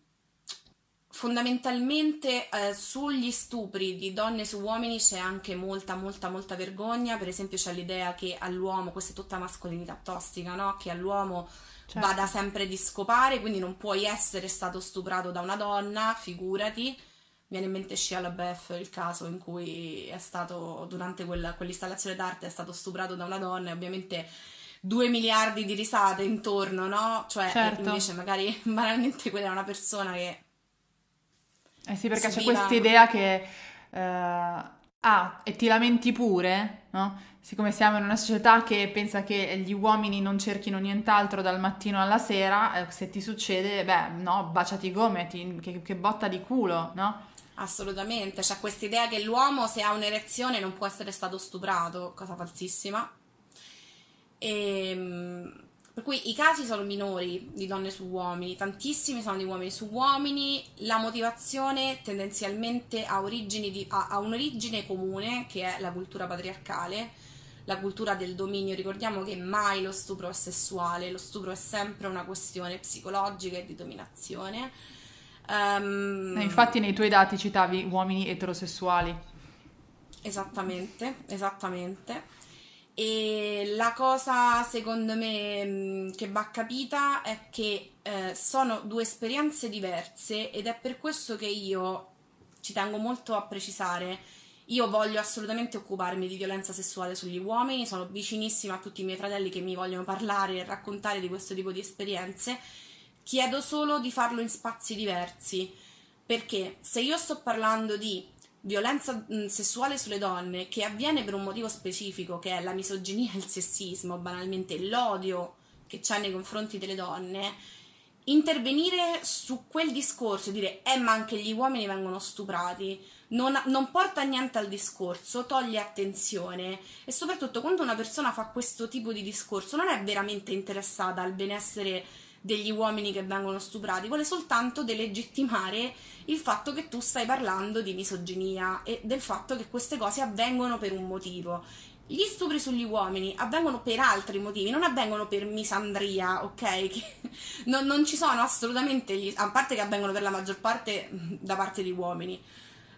fondamentalmente eh, sugli stupri di donne su uomini c'è anche molta molta molta vergogna per esempio c'è l'idea che all'uomo questa è tutta mascolinità tossica no? che all'uomo certo. vada sempre di scopare, quindi non puoi essere stato stuprato da una donna, figurati. Viene in mente Shia LaBeouf il caso in cui è stato, durante quella, quell'installazione d'arte, è stato stuprato da una donna e ovviamente due miliardi di risate intorno, no? Cioè, certo. invece magari banalmente quella è una persona che... Eh sì, perché c'è questa idea che... Uh Ah, e ti lamenti pure, no? Siccome siamo in una società che pensa che gli uomini non cerchino nient'altro dal mattino alla sera, eh, se ti succede, beh, no, baciati i gomiti, che, che botta di culo, no? Assolutamente, c'è questa idea che l'uomo se ha un'erezione non può essere stato stuprato, cosa falsissima. E ehm, per cui i casi sono minori di donne su uomini, tantissimi sono di uomini su uomini, la motivazione tendenzialmente ha, di, ha, ha un'origine comune che è la cultura patriarcale, la cultura del dominio. Ricordiamo che mai lo stupro è sessuale, lo stupro è sempre una questione psicologica e di dominazione. Um, infatti nei tuoi dati citavi uomini eterosessuali. Esattamente, esattamente. E la cosa secondo me mm, che va capita è che eh, sono due esperienze diverse ed è per questo che io ci tengo molto a precisare. Io voglio assolutamente occuparmi di violenza sessuale sugli uomini, sono vicinissima a tutti i miei fratelli che mi vogliono parlare e raccontare di questo tipo di esperienze. Chiedo solo di farlo in spazi diversi, perché se io sto parlando di violenza mh, sessuale sulle donne che avviene per un motivo specifico, che è la misoginia e il sessismo, banalmente l'odio che c'è nei confronti delle donne, intervenire su quel discorso, dire eh ma anche gli uomini vengono stuprati, non, non, porta niente al discorso, toglie attenzione. E soprattutto quando una persona fa questo tipo di discorso non è veramente interessata al benessere degli uomini che vengono stuprati, vuole soltanto delegittimare il fatto che tu stai parlando di misoginia e del fatto che queste cose avvengono per un motivo. Gli stupri sugli uomini avvengono per altri motivi, non avvengono per misandria, ok? Non, non ci sono assolutamente, gli, a parte che avvengono per la maggior parte da parte di uomini,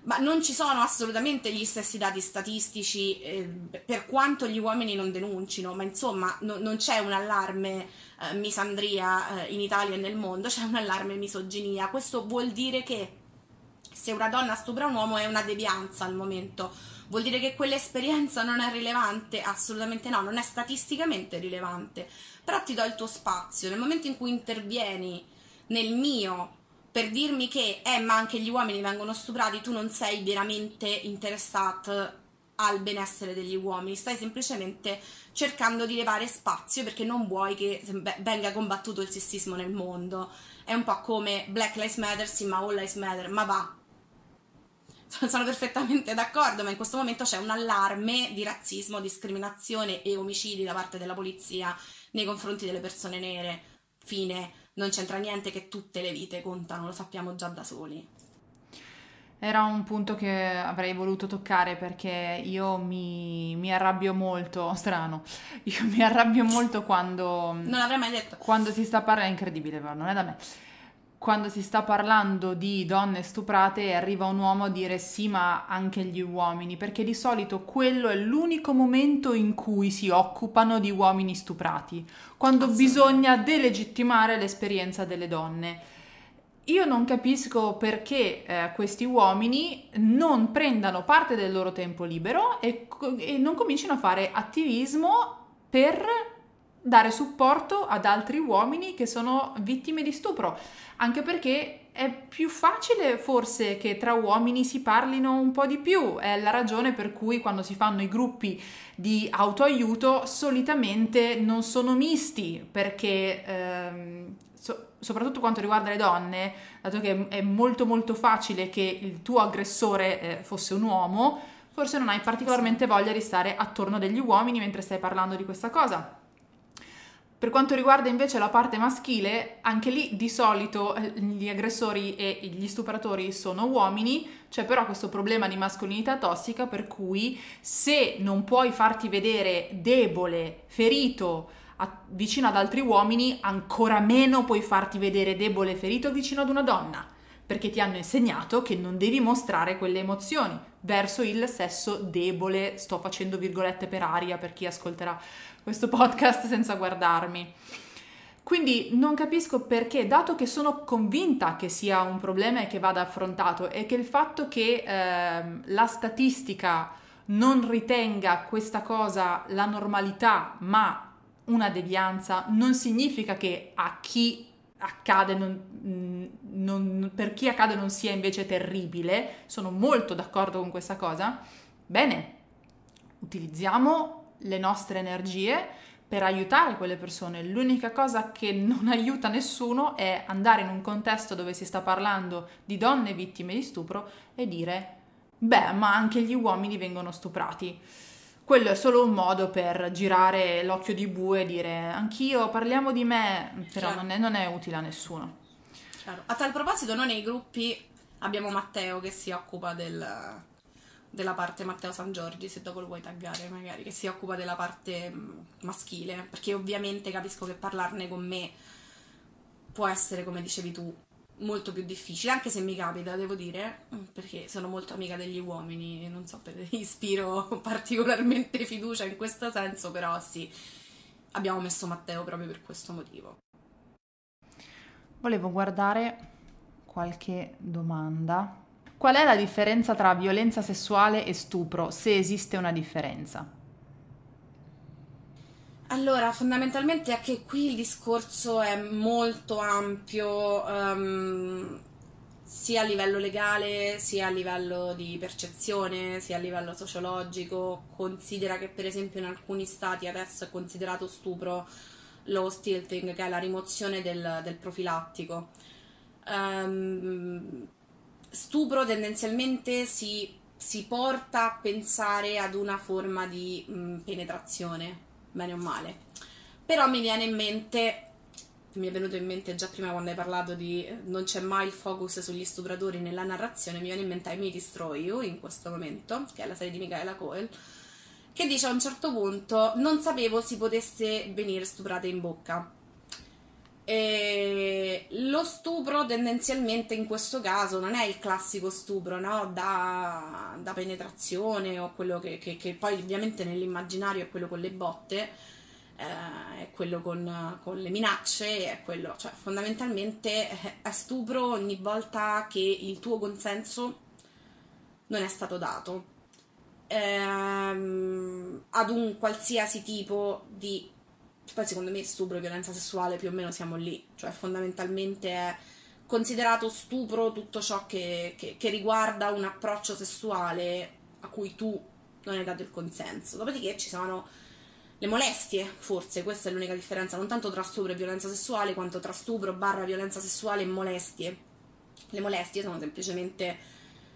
ma non ci sono assolutamente gli stessi dati statistici eh, per quanto gli uomini non denuncino, ma insomma no, non c'è un allarme eh, misandria eh, in Italia e nel mondo, c'è un allarme misoginia. Questo vuol dire che se una donna stupra un uomo è una devianza al momento. Vuol dire che quell'esperienza non è rilevante? Assolutamente no, non è statisticamente rilevante. Però ti do il tuo spazio. Nel momento in cui intervieni nel mio per dirmi che, eh, ma anche gli uomini vengono stuprati, tu non sei veramente interessato al benessere degli uomini, stai semplicemente cercando di levare spazio perché non vuoi che venga combattuto il sessismo nel mondo. È un po' come Black Lives Matter, sì, ma All Lives Matter, ma va. Sono perfettamente d'accordo, ma in questo momento c'è un allarme di razzismo, discriminazione e omicidi da parte della polizia nei confronti delle persone nere. Fine non c'entra niente che tutte le vite contano, lo sappiamo già da soli. Era un punto che avrei voluto toccare perché io mi, mi arrabbio molto, strano, io mi arrabbio molto quando... Non l'avrei mai detto. Quando si sta parlando, è incredibile, però non è da me quando si sta parlando di donne stuprate arriva un uomo a dire sì, ma anche gli uomini, perché di solito quello è l'unico momento in cui si occupano di uomini stuprati, quando bisogna delegittimare l'esperienza delle donne. Io non capisco perché eh, questi uomini non prendano parte del loro tempo libero e, e non comincino a fare attivismo per dare supporto ad altri uomini che sono vittime di stupro, anche perché è più facile forse che tra uomini si parlino un po' di più, è la ragione per cui quando si fanno i gruppi di autoaiuto solitamente non sono misti, perché ehm, so- soprattutto quanto riguarda le donne, dato che è molto molto facile che il tuo aggressore eh, fosse un uomo, forse non hai particolarmente voglia di stare attorno degli uomini mentre stai parlando di questa cosa. Per quanto riguarda invece la parte maschile, anche lì di solito eh, gli aggressori e gli stupratori sono uomini, c'è però questo problema di mascolinità tossica per cui se non puoi farti vedere debole, ferito a, vicino ad altri uomini, ancora meno puoi farti vedere debole, ferito vicino ad una donna, perché ti hanno insegnato che non devi mostrare quelle emozioni verso il sesso debole, sto facendo virgolette per aria per chi ascolterà questo podcast senza guardarmi. Quindi non capisco perché, dato che sono convinta che sia un problema e che vada affrontato e che il fatto che eh, la statistica non ritenga questa cosa la normalità ma una devianza non significa che a chi accade non, non, per chi accade non sia invece terribile, sono molto d'accordo con questa cosa. Bene, utilizziamo le nostre energie per aiutare quelle persone. L'unica cosa che non aiuta nessuno è andare in un contesto dove si sta parlando di donne vittime di stupro e dire, beh, ma anche gli uomini vengono stuprati. Quello è solo un modo per girare l'occhio di bue e dire anch'io parliamo di me, però non, è, non, è, utile a nessuno. Chiaro. A tal proposito, noi nei gruppi abbiamo Matteo che si occupa del, della parte Matteo San Giorgi, se dopo lo vuoi taggare magari, che si occupa della parte mm, maschile, perché ovviamente capisco che parlarne con me può essere, come dicevi tu, molto più difficile, anche se mi capita, devo dire, mm, perché sono molto amica degli uomini, non so, per ispiro particolarmente fiducia in questo senso, però sì, abbiamo messo Matteo proprio per questo motivo. Volevo guardare qualche domanda. Qual è la differenza tra violenza sessuale e stupro, se esiste una differenza? Allora, fondamentalmente anche qui il discorso è molto ampio, um, sia a livello legale, sia a livello di percezione, sia a livello sociologico. Considera che per esempio in alcuni stati adesso è considerato stupro lo stilting, che è la rimozione del, del profilattico. Um, stupro tendenzialmente si, si, porta a pensare ad una forma di mh, mm, penetrazione bene o male. Però mi viene in mente, mi è venuto in mente già prima quando hai parlato di non c'è mai il focus sugli stupratori nella narrazione, mi viene in mente I Me Destroy You in questo momento, che è la serie di Michaela Coel, che dice a un certo punto non sapevo si potesse venire stuprate in bocca. E lo stupro tendenzialmente in questo caso non è il classico stupro no? da, da, penetrazione o quello che, che, che, poi ovviamente nell'immaginario è quello con le botte, eh, è quello con, con, le minacce, è quello, cioè fondamentalmente è stupro ogni volta che il tuo consenso non è stato dato ehm, ad un qualsiasi tipo di poi secondo me stupro e violenza sessuale più o meno siamo lì, cioè fondamentalmente è considerato stupro tutto ciò che, che, che riguarda un approccio sessuale a cui tu non hai dato il consenso. Dopodiché ci sono le molestie, forse questa è l'unica differenza, non tanto tra stupro e violenza sessuale, quanto tra stupro barra violenza sessuale e molestie. Le molestie sono semplicemente,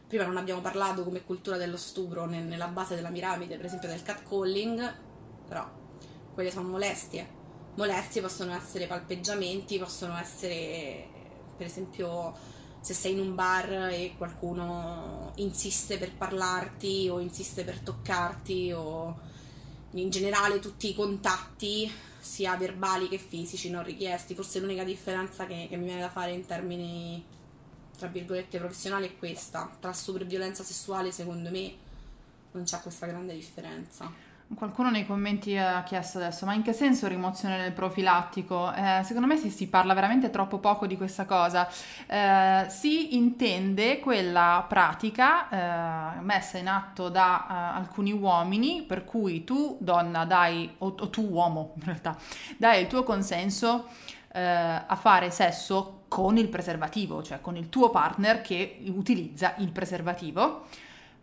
prima non abbiamo parlato come cultura dello stupro nella base della piramide, per esempio del catcalling, però quelle sono molestie. Molestie possono essere palpeggiamenti, possono essere, per esempio, se sei in un bar e qualcuno insiste per parlarti o insiste per toccarti o in generale tutti i contatti, sia verbali che fisici, non richiesti. Forse l'unica differenza che, che mi viene da fare in termini, tra virgolette, professionali è questa. Tra e violenza sessuale, secondo me, non c'è questa grande differenza. Qualcuno nei commenti ha chiesto adesso, ma in che senso rimozione del profilattico? Eh, secondo me si, si, parla veramente troppo poco di questa cosa. Eh, si intende quella pratica eh, messa in atto da uh, alcuni uomini, per cui tu, donna, dai, o, o tu, uomo, in realtà, dai il tuo consenso eh, a fare sesso con il preservativo, cioè con il tuo partner che utilizza il preservativo,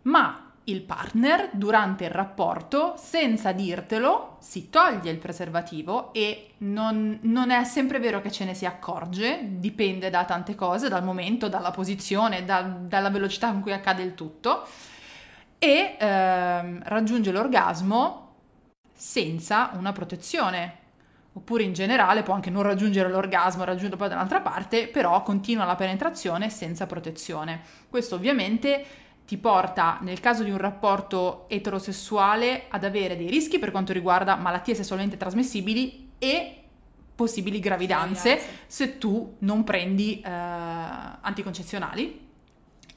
ma il partner durante il rapporto, senza dirtelo, si toglie il preservativo e non, non, è sempre vero che ce ne si accorge, dipende da tante cose, dal momento, dalla posizione, da, dalla velocità con cui accade il tutto, e ehm, raggiunge l'orgasmo senza una protezione. Oppure in generale può anche non raggiungere l'orgasmo, raggiunto poi da un'altra parte, però continua la penetrazione senza protezione. Questo ovviamente ti porta, nel caso di un rapporto eterosessuale, ad avere dei rischi per quanto riguarda malattie sessualmente trasmissibili e possibili gravidanze, se tu non prendi eh, anticoncezionali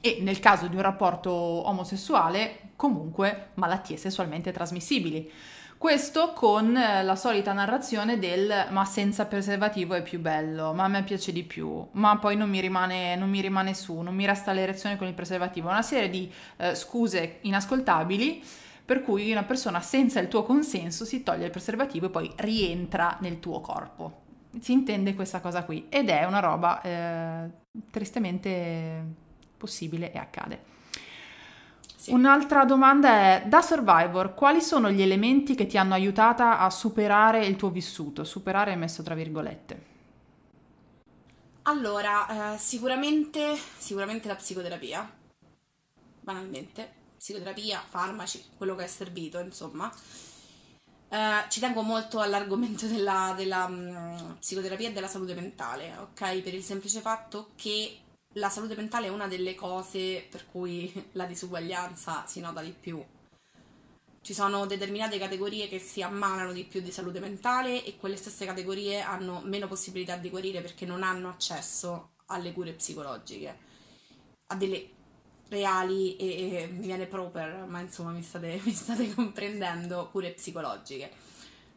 e nel caso di un rapporto omosessuale comunque malattie sessualmente trasmissibili. Questo con eh, la solita narrazione del ma senza preservativo è più bello, ma a me piace di più, ma poi non mi rimane, non mi rimane su, non mi resta l'erezione con il preservativo. Una serie di eh, scuse inascoltabili per cui una persona senza il tuo consenso si toglie il preservativo e poi rientra nel tuo corpo. Si intende questa cosa qui ed è una roba eh, tristemente possibile e accade. Sì. Un'altra domanda è, da Survivor, quali sono gli elementi che ti hanno aiutata a superare il tuo vissuto? Superare è messo tra virgolette. Allora, eh, sicuramente, sicuramente la psicoterapia, banalmente, psicoterapia, farmaci, quello che è servito, insomma. Eh, ci tengo molto all'argomento della, della um, psicoterapia e della salute mentale, ok? Per il semplice fatto che la salute mentale è una delle cose per cui la disuguaglianza si nota di più. Ci sono determinate categorie che si ammalano di più di salute mentale e quelle stesse categorie hanno meno possibilità di guarire perché non hanno accesso alle cure psicologiche, a delle reali e, e mi viene proper, ma insomma mi state, mi state comprendendo, cure psicologiche.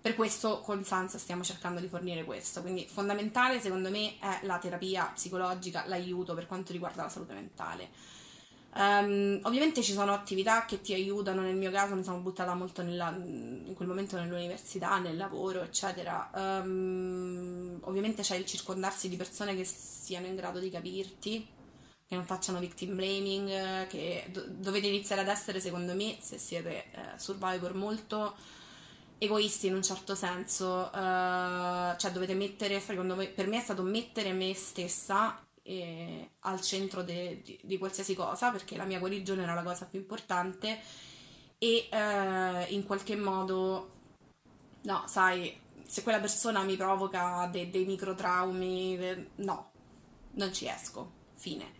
Per questo con Sansa stiamo cercando di fornire questo, quindi fondamentale secondo me è la terapia psicologica, l'aiuto per quanto riguarda la salute mentale. Um, ovviamente ci sono attività che ti aiutano, nel mio caso mi sono buttata molto nella, in quel momento nell'università, nel lavoro, eccetera. Um, ovviamente c'è il circondarsi di persone che siano in grado di capirti, che non facciano victim blaming, che do- dovete iniziare ad essere, secondo me, se siete eh, survivor molto egoisti in un certo senso, uh, cioè dovete mettere, secondo me, per me è stato mettere me stessa eh, al centro de, di, di, qualsiasi cosa, perché la mia guarigione era la cosa più importante e uh, in qualche modo, no, sai, se quella persona mi provoca de, dei microtraumi, de, no, non ci esco, fine.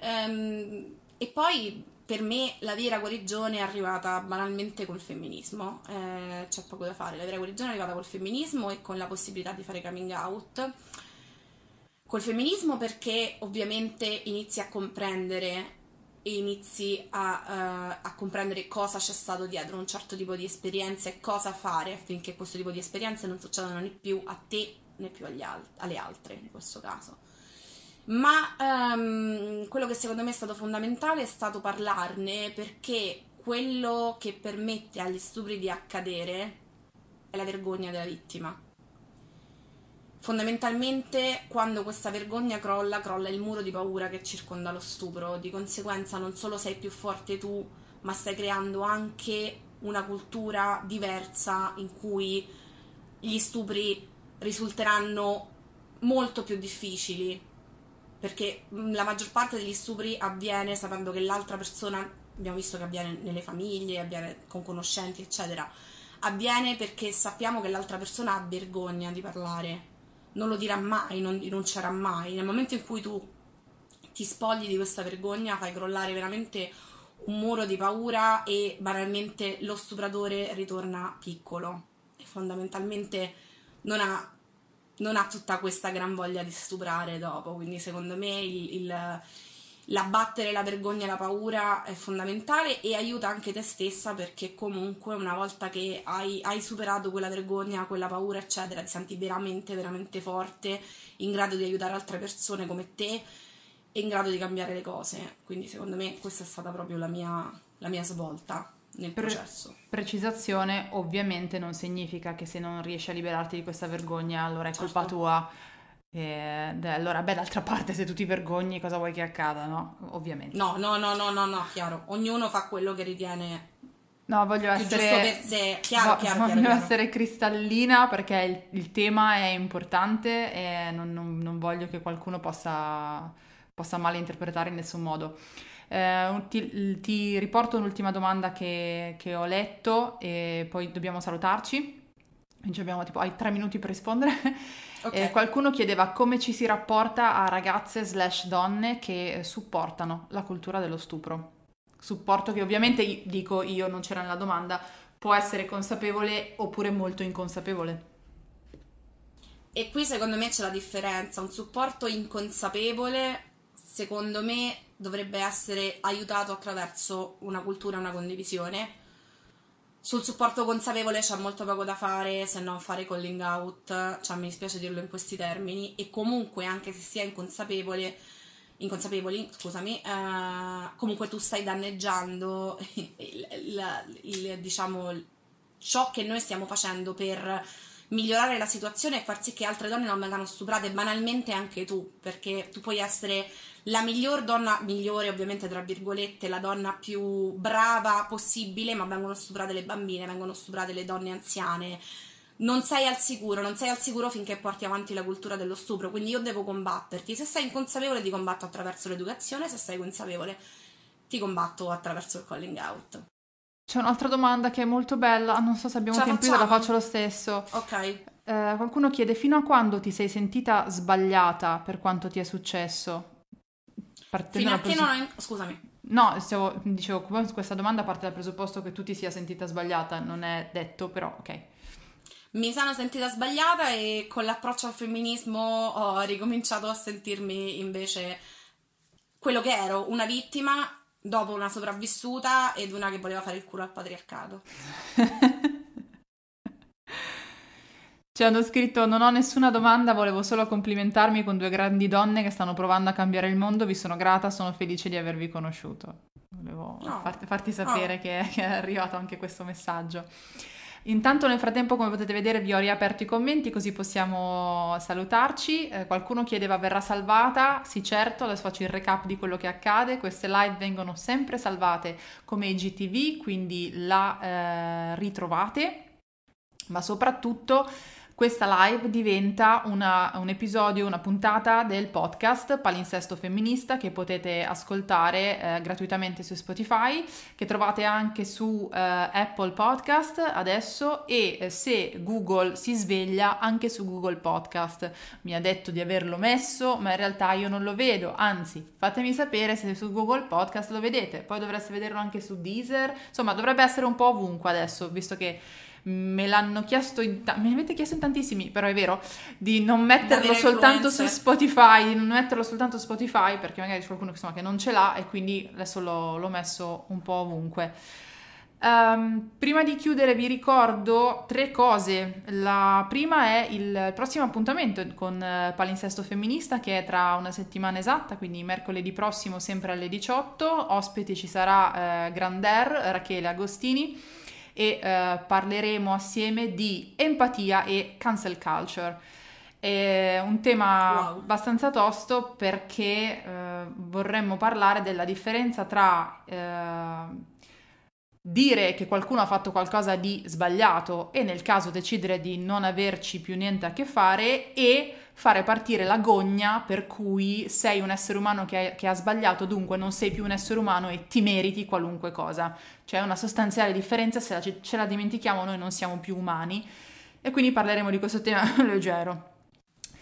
Um, e poi per me la vera guarigione è arrivata banalmente col femminismo, eh, c'è poco da fare, la vera guarigione è arrivata col femminismo e con la possibilità di fare coming out. Col femminismo perché ovviamente inizi a comprendere e inizi a, uh, a, comprendere cosa c'è stato dietro un certo tipo di esperienza e cosa fare affinché questo tipo di esperienze non succedano né più a te né più alt- alle altre in questo caso ma um, quello che secondo me è stato fondamentale è stato parlarne perché quello che permette agli stupri di accadere è la vergogna della vittima. Fondamentalmente, quando questa vergogna crolla, crolla il muro di paura che circonda lo stupro. Di conseguenza, non solo sei più forte tu, ma stai creando anche una cultura diversa in cui gli stupri risulteranno molto più difficili perché mm, la maggior parte degli stupri avviene sapendo che l'altra persona, abbiamo visto che avviene nelle famiglie, avviene con conoscenti, eccetera, avviene perché sappiamo che l'altra persona ha vergogna di parlare, non lo dirà mai, non rinuncerà mai. Nel momento in cui tu ti spogli di questa vergogna, fai crollare veramente un muro di paura e banalmente lo stupratore ritorna piccolo e fondamentalmente non ha non ha tutta questa gran voglia di stuprare dopo, quindi secondo me il, il, l'abbattere la vergogna e la paura è fondamentale e aiuta anche te stessa perché comunque una volta che hai, hai superato quella vergogna, quella paura eccetera, ti senti veramente veramente forte, in grado di aiutare altre persone come te e in grado di cambiare le cose, quindi secondo me questa è stata proprio la mia, la mia svolta nel Pre- processo. Precisazione, ovviamente non significa che se non riesci a liberarti di questa vergogna allora è certo. colpa tua. E, allora, beh, d'altra parte, se tu ti vergogni, cosa vuoi che accada, no? Ovviamente. No, no, no, no, no, no, chiaro. Ognuno fa quello che ritiene. No, voglio essere, sé. Chiaro, vo- chiaro, voglio chiaro, essere cristallina perché il, il, tema è importante e non, non, non voglio che qualcuno possa, possa malinterpretare in nessun modo. Eh, ti, ti, riporto un'ultima domanda che, che, ho letto e poi dobbiamo salutarci. Quindi abbiamo tipo, hai tre minuti per rispondere. Okay. Eh, qualcuno chiedeva come ci si rapporta a ragazze slash donne che supportano la cultura dello stupro. Supporto che ovviamente dico io, non c'era nella domanda, può essere consapevole oppure molto inconsapevole. E qui secondo me c'è la differenza, un supporto inconsapevole secondo me dovrebbe essere aiutato attraverso una cultura, una condivisione. Sul supporto consapevole c'è molto poco da fare se non fare calling out, cioè mi dispiace dirlo in questi termini, e comunque anche se si è inconsapevole, inconsapevoli, scusami, eh, comunque tu stai danneggiando il, il, il, diciamo, ciò che noi stiamo facendo per migliorare la situazione e far sì che altre donne non vengano stuprate banalmente anche tu, perché tu puoi essere la miglior donna, migliore ovviamente tra virgolette, la donna più brava possibile, ma vengono stuprate le bambine, vengono stuprate le donne anziane. Non sei al sicuro, non sei al sicuro finché porti avanti la cultura dello stupro, quindi io devo combatterti. Se sei inconsapevole ti combatto attraverso l'educazione, se sei consapevole ti combatto attraverso il calling out. C'è un'altra domanda che è molto bella, non so se abbiamo tempo, io la faccio lo stesso. Ok. Eh, qualcuno chiede fino a quando ti sei sentita sbagliata per quanto ti è successo? Fino a che non ho... Scusami. No, stavo, dicevo, questa domanda parte dal presupposto che tu ti sia sentita sbagliata, non è detto, però ok. Mi sono sentita sbagliata e con l'approccio al femminismo ho ricominciato a sentirmi invece quello che ero, una vittima dopo una sopravvissuta ed una che voleva fare il culo al patriarcato. Ci hanno scritto: Non ho nessuna domanda, volevo solo complimentarmi con due grandi donne che stanno provando a cambiare il mondo. Vi sono grata, sono felice di avervi conosciuto. Volevo oh. farti, farti, sapere oh. che, che è arrivato anche questo messaggio. Intanto nel frattempo, come potete vedere, vi ho riaperto i commenti così possiamo salutarci. Eh, qualcuno chiedeva verrà salvata? Sì, certo, adesso faccio il recap di quello che accade. Queste live vengono sempre salvate come IGTV, quindi la eh, ritrovate, ma soprattutto questa live diventa una, un episodio, una puntata del podcast Palinsesto Femminista che potete ascoltare eh, gratuitamente su Spotify, che trovate anche su eh, Apple Podcast adesso e eh, se Google si sveglia anche su Google Podcast. Mi ha detto di averlo messo, ma in realtà io non lo vedo, anzi fatemi sapere se su Google Podcast lo vedete, poi dovreste vederlo anche su Deezer, insomma dovrebbe essere un po' ovunque adesso, visto che me l'hanno chiesto, in ta- me l'avete chiesto in tantissimi, però è vero, di non metterlo soltanto su Spotify, non metterlo soltanto su Spotify, perché magari c'è qualcuno insomma, che non ce l'ha e quindi adesso l'ho, l'ho messo un po' ovunque. Um, prima di chiudere vi ricordo tre cose. La prima è il prossimo appuntamento con uh, Palinsesto Femminista che è tra una settimana esatta, quindi mercoledì prossimo sempre alle 18. Ospite ci sarà uh, Grander, Rachele Agostini e eh, parleremo assieme di empatia e cancel culture. È un tema wow. abbastanza tosto perché eh, vorremmo parlare della differenza tra eh, dire che qualcuno ha fatto qualcosa di sbagliato e nel caso decidere di non averci più niente a che fare e fare partire la gogna per cui sei un essere umano che ha, che ha sbagliato, dunque non sei più un essere umano e ti meriti qualunque cosa. C'è una sostanziale differenza, se la, ce la dimentichiamo noi non siamo più umani e quindi parleremo di questo tema leggero.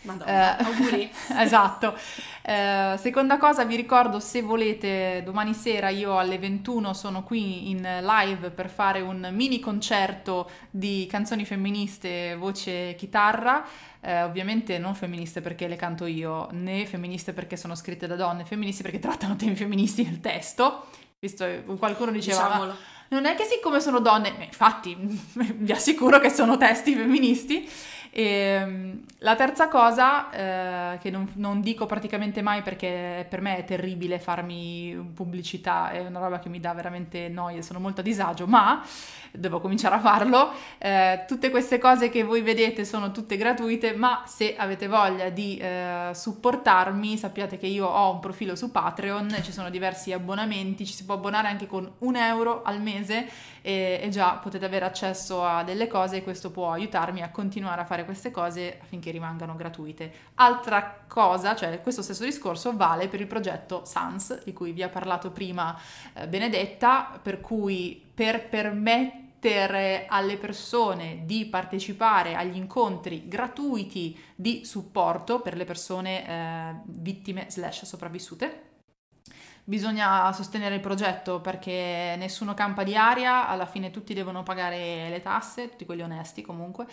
Madonna, eh, auguri. esatto. Eh, seconda cosa, vi ricordo se volete, domani sera io alle 21 sono qui in live per fare un mini concerto di canzoni femministe, voce chitarra. Eh, ovviamente non femministe perché le canto io, né femministe perché sono scritte da donne, femministe perché trattano temi femministi nel testo. Visto qualcuno diceva... Diciamolo. Non è che siccome sono donne, infatti vi assicuro che sono testi femministi, e, ehm, la terza cosa, eh, che non, non, dico praticamente mai perché per me è terribile farmi pubblicità, è una roba che mi dà veramente noia, sono molto a disagio, ma devo cominciare a farlo. Eh, tutte queste cose che voi vedete sono tutte gratuite, ma se avete voglia di eh, supportarmi, sappiate che io ho un profilo su Patreon, ci sono diversi abbonamenti, ci si può abbonare anche con un euro al mese e, e già potete avere accesso a delle cose e questo può aiutarmi a continuare a fare queste cose affinché rimangano gratuite. Altra cosa, cioè questo stesso discorso vale per il progetto SANS, di cui vi ha parlato prima eh, Benedetta, per cui per permettere permettere alle persone di partecipare agli incontri gratuiti di supporto per le persone eh, vittime slash sopravvissute. Bisogna sostenere il progetto perché nessuno campa di aria, alla fine tutti devono pagare le tasse, tutti quelli onesti comunque,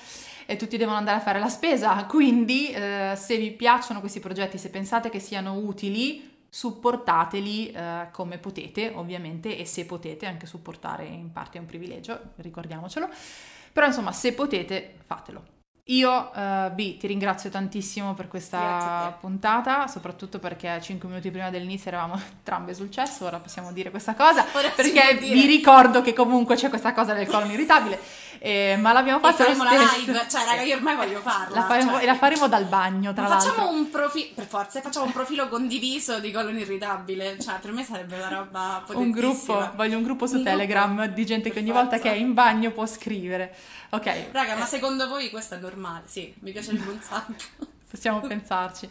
e tutti devono andare a fare la spesa. Quindi eh, se vi piacciono questi progetti, se pensate che siano utili, supportateli eh, come potete, ovviamente, e se potete anche supportare in parte è un privilegio, ricordiamocelo. Però insomma, se potete, fatelo. Io, uh, B, ti ringrazio tantissimo per questa puntata, soprattutto perché 5 minuti prima dell'inizio eravamo entrambe sul cesso, ora possiamo dire questa cosa, ora perché vi ricordo che comunque c'è questa cosa del colon irritabile, eh, ma l'abbiamo fatta lo stesso. live, cioè raga io ormai voglio farla. La faremo, cioè... la faremo dal bagno, tra l'altro. Facciamo un profilo, per forza, facciamo un profilo condiviso di colon irritabile, cioè per me sarebbe una roba Un gruppo, voglio un gruppo su un Telegram gruppo. di gente che ogni forza. volta che è in bagno può scrivere. Ok. Raga, ma secondo voi questo è normale? Sì, mi piace il un sacco. Possiamo pensarci.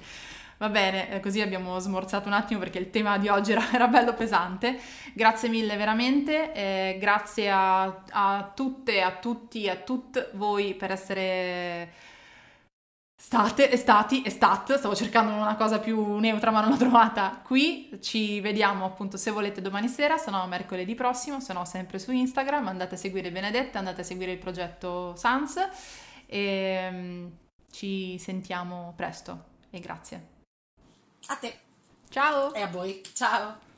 Va bene, eh, così abbiamo smorzato un attimo perché il tema di oggi era, era bello pesante. Grazie mille veramente, eh, grazie a, a tutte, a tutti, a tutte voi per essere State, stati, estat, stavo cercando una cosa più neutra ma non l'ho trovata qui, ci vediamo appunto se volete domani sera, se no mercoledì prossimo, se no sempre su Instagram, andate a seguire Benedetta, andate a seguire il progetto Sans e mm, ci sentiamo presto e grazie. A te Ciao! e a voi. Ciao.